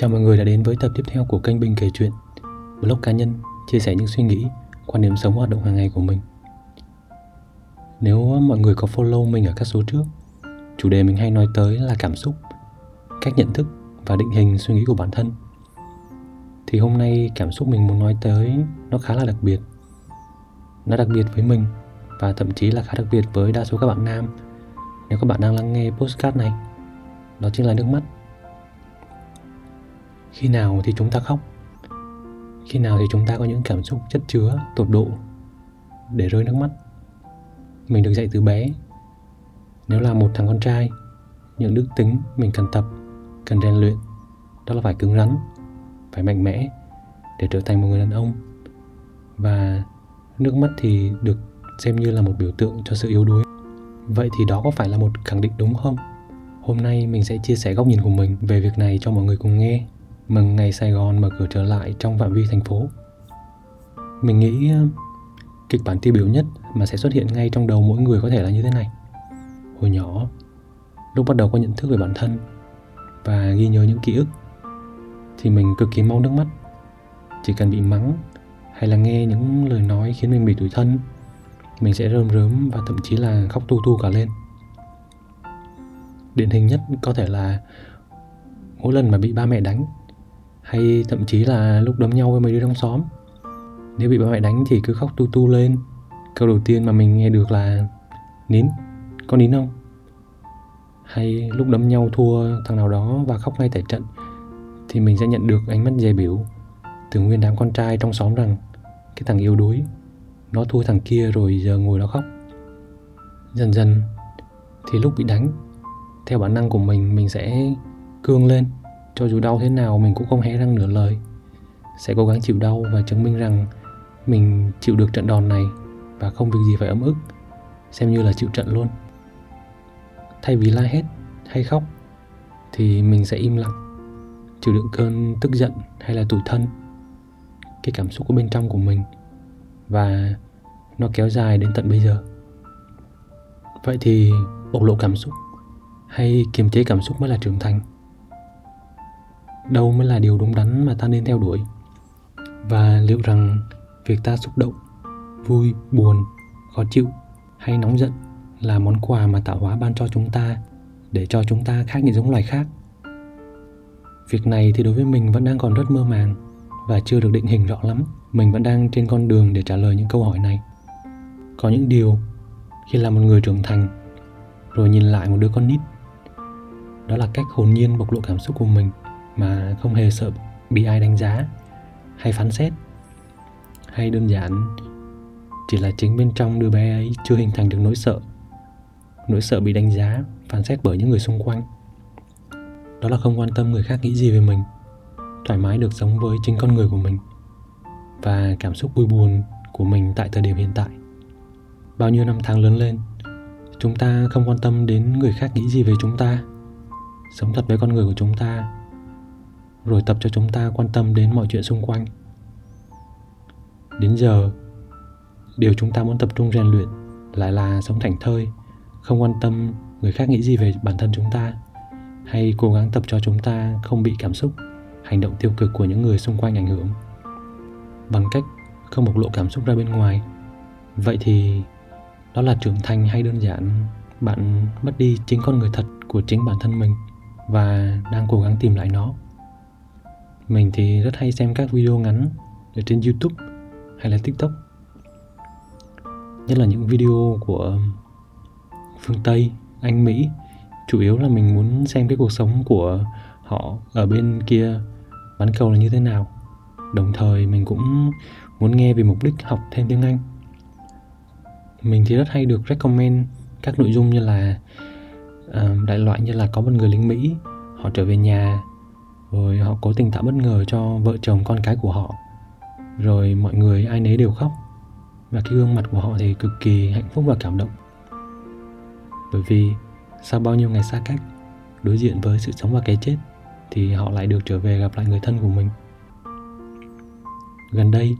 Chào mọi người đã đến với tập tiếp theo của kênh Bình kể chuyện Blog cá nhân chia sẻ những suy nghĩ, quan điểm sống hoạt động hàng ngày của mình. Nếu mọi người có follow mình ở các số trước Chủ đề mình hay nói tới là cảm xúc Cách nhận thức và định hình suy nghĩ của bản thân Thì hôm nay cảm xúc mình muốn nói tới nó khá là đặc biệt. Nó đặc biệt với mình Và thậm chí là khá đặc biệt với đa số các bạn nam. Nếu các bạn đang lắng nghe postcard này Đó chính là nước mắt khi nào thì chúng ta khóc? Khi nào thì chúng ta có những cảm xúc chất chứa, tột độ để rơi nước mắt? Mình được dạy từ bé. Nếu là một thằng con trai, những đức tính mình cần tập, cần rèn luyện, đó là phải cứng rắn, phải mạnh mẽ để trở thành một người đàn ông. Và nước mắt thì được xem như là một biểu tượng cho sự yếu đuối. Vậy thì đó có phải là một khẳng định đúng không? Hôm nay mình sẽ chia sẻ góc nhìn của mình về việc này cho mọi người cùng nghe mừng ngày Sài Gòn mở cửa trở lại trong phạm vi thành phố. Mình nghĩ ờ, kịch bản tiêu biểu nhất mà sẽ xuất hiện ngay trong đầu mỗi người có thể là như thế này. Hồi nhỏ, lúc bắt đầu có nhận thức về bản thân và ghi nhớ những ký ức thì mình cực kỳ mau nước mắt. Chỉ cần bị mắng hay là nghe những lời nói khiến mình bị tủi thân, mình sẽ rơm rớm và thậm chí là khóc tu tu cả lên. Điển hình nhất có thể là mỗi lần mà bị ba mẹ đánh hay thậm chí là lúc đấm nhau với mấy đứa trong xóm. Nếu bị ba mẹ đánh thì cứ khóc tu tu lên. Câu đầu tiên mà mình nghe được là, nín, có nín không? Hay lúc đấm nhau thua thằng nào đó và khóc ngay tại trận, thì mình sẽ nhận được ánh mắt dè biểu từ nguyên đám con trai trong xóm rằng, cái thằng yếu đuối, nó thua thằng kia rồi giờ ngồi đó khóc. Dần dần thì lúc bị đánh, theo bản năng của mình mình sẽ cương lên cho dù đau thế nào mình cũng không hé răng nửa lời. Sẽ cố gắng chịu đau và chứng minh rằng mình chịu được trận đòn này và không việc gì phải ấm ức, xem như là chịu trận luôn. Thay vì la hét hay khóc thì mình sẽ im lặng, chịu đựng cơn tức giận hay là tủi thân. Cái cảm xúc ở bên trong của mình và nó kéo dài đến tận bây giờ. Vậy thì bộc lộ cảm xúc hay kiềm chế cảm xúc mới là trưởng thành? Đâu mới là điều đúng đắn mà ta nên theo đuổi? Và liệu rằng việc ta xúc động, vui, buồn, khó chịu hay nóng giận là món quà mà tạo hóa ban cho chúng ta để cho chúng ta khác những giống loài khác? Việc này thì đối với mình vẫn đang còn rất mơ màng và chưa được định hình rõ lắm. Mình vẫn đang trên con đường để trả lời những câu hỏi này. Có những điều, khi là một người trưởng thành rồi nhìn lại một đứa con nít, đó là cách hồn nhiên bộc lộ cảm xúc của mình mà không hề sợ bị ai đánh giá hay phán xét hay đơn giản chỉ là chính bên trong đứa bé ấy chưa hình thành được nỗi sợ. Nỗi sợ bị đánh giá, phán xét bởi những người xung quanh. Đó là không quan tâm người khác nghĩ gì về mình, thoải mái được sống với chính con người của mình và cảm xúc vui buồn của mình tại thời điểm hiện tại. Bao nhiêu năm tháng lớn lên, chúng ta không quan tâm đến người khác nghĩ gì về chúng ta. Sống thật với con người của chúng ta rồi tập cho chúng ta quan tâm đến mọi chuyện xung quanh. Đến giờ, điều chúng ta muốn tập trung rèn luyện lại là sống thảnh thơi, không quan tâm người khác nghĩ gì về bản thân chúng ta, hay cố gắng tập cho chúng ta không bị cảm xúc, hành động tiêu cực của những người xung quanh ảnh hưởng. Bằng cách không bộc lộ cảm xúc ra bên ngoài. Vậy thì đó là trưởng thành hay đơn giản bạn mất đi chính con người thật của chính bản thân mình và đang cố gắng tìm lại nó? Mình thì rất hay xem các video ngắn ở trên youtube hay là tiktok. Nhất là những video của phương tây anh mỹ. Chủ yếu là mình muốn xem cái cuộc sống của họ ở bên kia bán cầu là như thế nào. Đồng thời mình cũng muốn nghe về mục đích học thêm tiếng anh. Mình thì rất hay được recommend các nội dung như là uh, đại loại như là có một người lính mỹ họ trở về nhà rồi họ cố tình tạo bất ngờ cho vợ chồng con cái của họ. Rồi mọi người ai nấy đều khóc. Và cái gương mặt của họ thì cực kỳ hạnh phúc và cảm động. Bởi vì sau bao nhiêu ngày xa cách, đối diện với sự sống và cái chết, thì họ lại được trở về gặp lại người thân của mình. Gần đây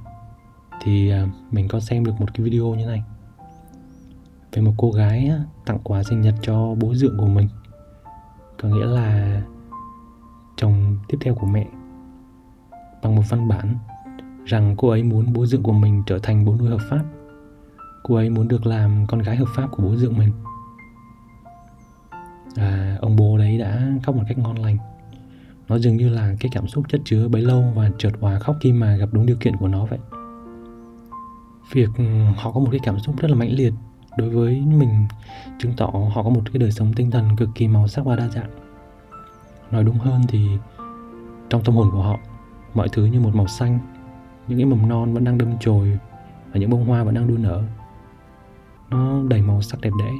thì à, mình có xem được một cái video như này. Về một cô gái tặng quà sinh nhật cho bố dượng của mình. Có nghĩa là chồng tiếp theo của mẹ bằng một văn bản rằng cô ấy muốn bố dượng của mình trở thành bố nuôi hợp pháp. Cô ấy muốn được làm con gái hợp pháp của bố dượng mình. À, ông bố đấy đã khóc một cách ngon lành. Nó dường như là cái cảm xúc chất chứa bấy lâu và chợt hòa khóc khi mà gặp đúng điều kiện của nó vậy. Việc ừ, họ có một cái cảm xúc rất là mãnh liệt đối với mình chứng tỏ họ có một cái đời sống tinh thần cực kỳ màu sắc và đa dạng. Nói đúng hơn thì trong tâm hồn của họ, mọi thứ như một màu xanh, những cái mầm non vẫn đang đâm chồi và những bông hoa vẫn đang đua nở. Nó đầy màu sắc đẹp đẽ,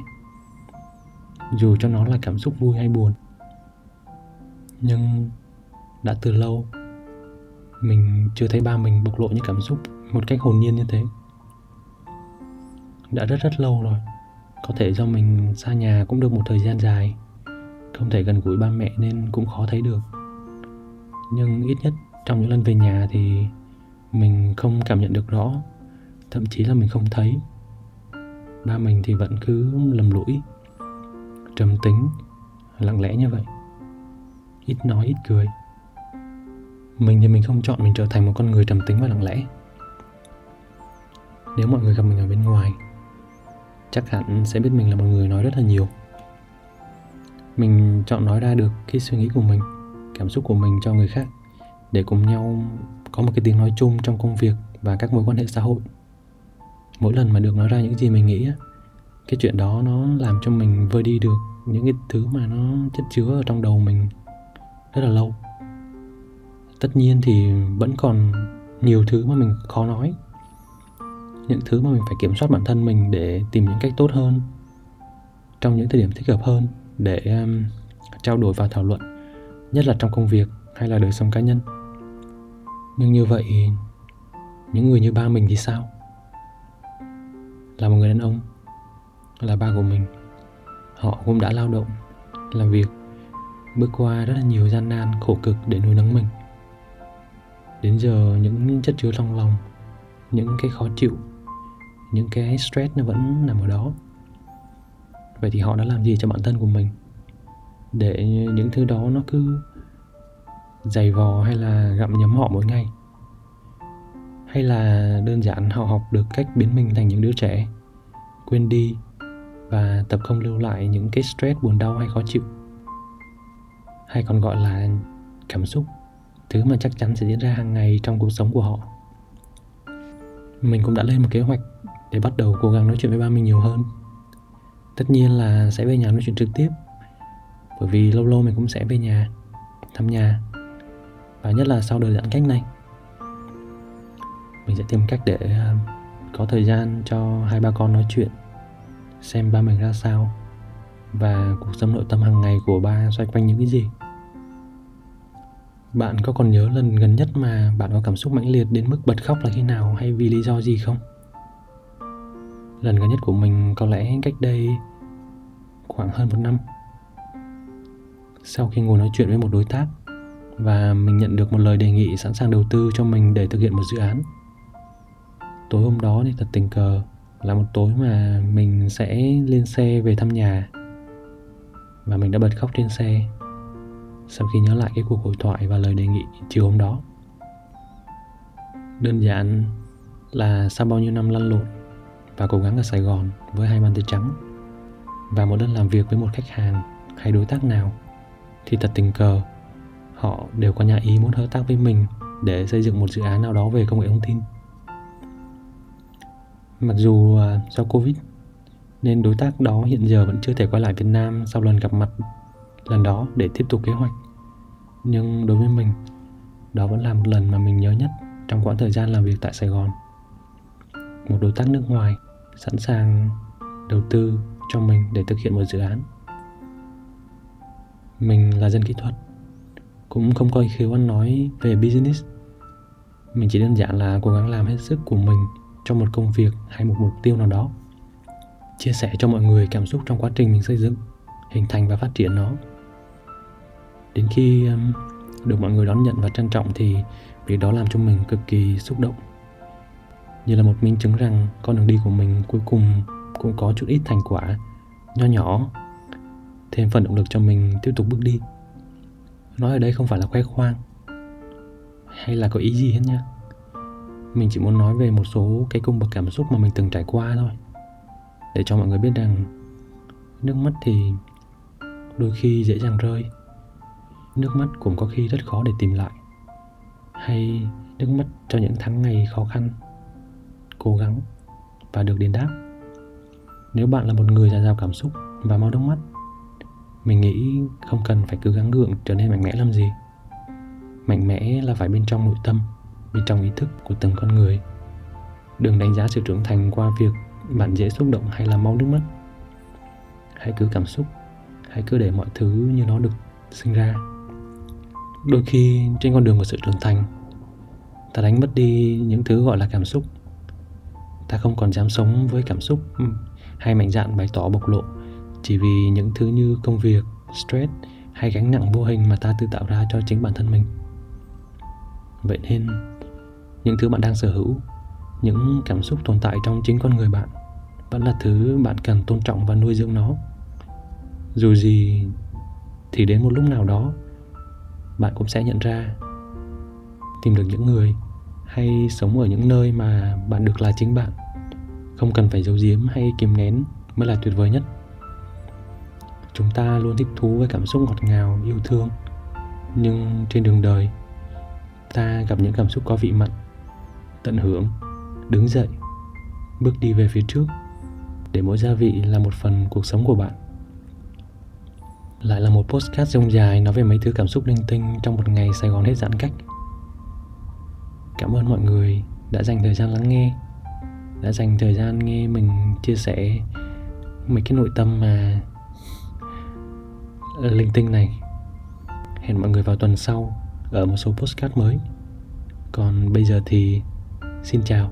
dù cho nó là cảm xúc vui hay buồn. Nhưng đã từ lâu, mình chưa thấy ba mình bộc lộ những cảm xúc một cách hồn nhiên như thế. Đã rất rất lâu rồi, có thể do mình xa nhà cũng được một thời gian dài không thể gần gũi ba mẹ nên cũng khó thấy được. Nhưng ít nhất trong những lần về nhà thì mình không cảm nhận được rõ, thậm chí là mình không thấy. Ba mình thì vẫn cứ lầm lũi, trầm tính, lặng lẽ như vậy. Ít nói, ít cười. Mình thì mình không chọn mình trở thành một con người trầm tính và lặng lẽ. Nếu mọi người gặp mình ở bên ngoài, chắc hẳn sẽ biết mình là một người nói rất là nhiều mình chọn nói ra được cái suy nghĩ của mình, cảm xúc của mình cho người khác, để cùng nhau có một cái tiếng nói chung trong công việc và các mối quan hệ xã hội. Mỗi lần mà được nói ra những gì mình nghĩ cái chuyện đó nó làm cho mình vơi đi được những cái thứ mà nó chất chứa ở trong đầu mình rất là lâu. Tất nhiên thì vẫn còn nhiều thứ mà mình khó nói, những thứ mà mình phải kiểm soát bản thân mình để tìm những cách tốt hơn, trong những thời điểm thích hợp hơn để um, trao đổi và thảo luận nhất là trong công việc hay là đời sống cá nhân. Nhưng như vậy những người như ba mình thì sao? Là một người đàn ông là ba của mình. Họ cũng đã lao động làm việc bước qua rất là nhiều gian nan khổ cực để nuôi nấng mình. Đến giờ những chất chứa trong lòng những cái khó chịu những cái stress nó vẫn nằm ở đó vậy thì họ đã làm gì cho bản thân của mình? Để những thứ đó nó cứ dày vò hay là gặm nhấm họ mỗi ngày? Hay là đơn giản họ học được cách biến mình thành những đứa trẻ, quên đi và tập không lưu lại những cái stress buồn đau hay khó chịu? Hay còn gọi là cảm xúc, thứ mà chắc chắn sẽ diễn ra hàng ngày trong cuộc sống của họ? Mình cũng đã lên một kế hoạch để bắt đầu cố gắng nói chuyện với ba mình nhiều hơn tất nhiên là sẽ về nhà nói chuyện trực tiếp, bởi vì lâu lâu mình cũng sẽ về nhà, thăm nhà, và nhất là sau đợt giãn cách này. Mình sẽ tìm cách để à, có thời gian cho hai ba con nói chuyện, xem ba mình ra sao, và cuộc sống nội tâm hàng ngày của ba xoay quanh những cái gì. Bạn có còn nhớ lần gần nhất mà bạn có cảm xúc mãnh liệt đến mức bật khóc là khi nào hay vì lý do gì không? Lần gần nhất của mình có lẽ cách đây khoảng hơn một năm. Sau khi ngồi nói chuyện với một đối tác và mình nhận được một lời đề nghị sẵn sàng đầu tư cho mình để thực hiện một dự án, tối hôm đó thì thật tình cờ là một tối mà mình sẽ lên xe về thăm nhà và mình đã bật khóc trên xe sau khi nhớ lại cái cuộc hội thoại và lời đề nghị chiều hôm đó. Đơn giản là sau bao nhiêu năm lăn lộn và cố gắng ở Sài Gòn với hai bàn tay trắng và một lần làm việc với một khách hàng hay đối tác nào thì thật tình cờ họ đều có nhà ý muốn hợp tác với mình để xây dựng một dự án nào đó về công nghệ thông tin Mặc dù à, do Covid nên đối tác đó hiện giờ vẫn chưa thể quay lại Việt Nam sau lần gặp mặt lần đó để tiếp tục kế hoạch. Nhưng đối với mình, đó vẫn là một lần mà mình nhớ nhất trong quãng thời gian làm việc tại Sài Gòn. Một đối tác nước ngoài sẵn sàng đầu tư cho mình để thực hiện một dự án. Mình là dân kỹ thuật, cũng không có khiếu ăn nói về business. Mình chỉ đơn giản là cố gắng làm hết sức của mình trong một công việc hay một mục tiêu nào đó chia sẻ cho mọi người cảm xúc trong quá trình mình xây dựng hình thành và phát triển nó đến khi um, được mọi người đón nhận và trân trọng thì việc đó làm cho mình cực kỳ xúc động như là một minh chứng rằng con đường đi của mình cuối cùng cũng có chút ít thành quả nho nhỏ. Thêm phần động lực cho mình tiếp tục bước đi. Nói ở đây không phải là khoe khoang, hay là có ý gì hết nha mình chỉ muốn nói về một số cái cung bậc cảm xúc mà mình từng trải qua thôi. Để cho mọi người biết rằng, nước mắt thì đôi khi dễ dàng rơi. Nước mắt cũng có khi rất khó để tìm lại. Hay nước mắt cho những tháng ngày khó khăn, cố gắng và được đền đáp nếu bạn là một người già dào cảm xúc và mau nước mắt, mình nghĩ không cần phải cứ gắng gượng trở nên mạnh mẽ làm gì. Mạnh mẽ là phải bên trong nội tâm, bên trong ý thức của từng con người. Đừng đánh giá sự trưởng thành qua việc bạn dễ xúc động hay là mau nước mắt. Hãy cứ cảm xúc, hãy cứ để mọi thứ như nó được sinh ra. Đôi khi trên con đường của sự trưởng thành, ta đánh mất đi những thứ gọi là cảm xúc. Ta không còn dám sống với cảm xúc hay mạnh dạn bày tỏ bộc lộ. Chỉ vì những thứ như công việc, stress hay gánh nặng vô hình mà ta tự tạo ra cho chính bản thân mình. Vậy nên, những thứ bạn đang sở hữu, những cảm xúc tồn tại trong chính con người bạn vẫn là thứ bạn cần tôn trọng và nuôi dưỡng nó. Dù gì thì đến một lúc nào đó, bạn cũng sẽ nhận ra, tìm được những người hay sống ở những nơi mà bạn được là chính bạn không cần phải giấu giếm hay kìm nén mới là tuyệt vời nhất. Chúng ta luôn thích thú với cảm xúc ngọt ngào yêu thương. Nhưng trên đường đời ta gặp những cảm xúc có vị mặn tận hưởng đứng dậy bước đi về phía trước để mỗi gia vị là một phần cuộc sống của bạn. Lại là một postcard rông dài nói về mấy thứ cảm xúc linh tinh trong một ngày Sài Gòn hết giãn cách. Cảm ơn mọi người đã dành thời gian lắng nghe, đã dành thời gian nghe mình chia sẻ mấy cái nội tâm mà linh tinh này. Hẹn mọi người vào tuần sau ở một số postcard mới. Còn bây giờ thì xin chào.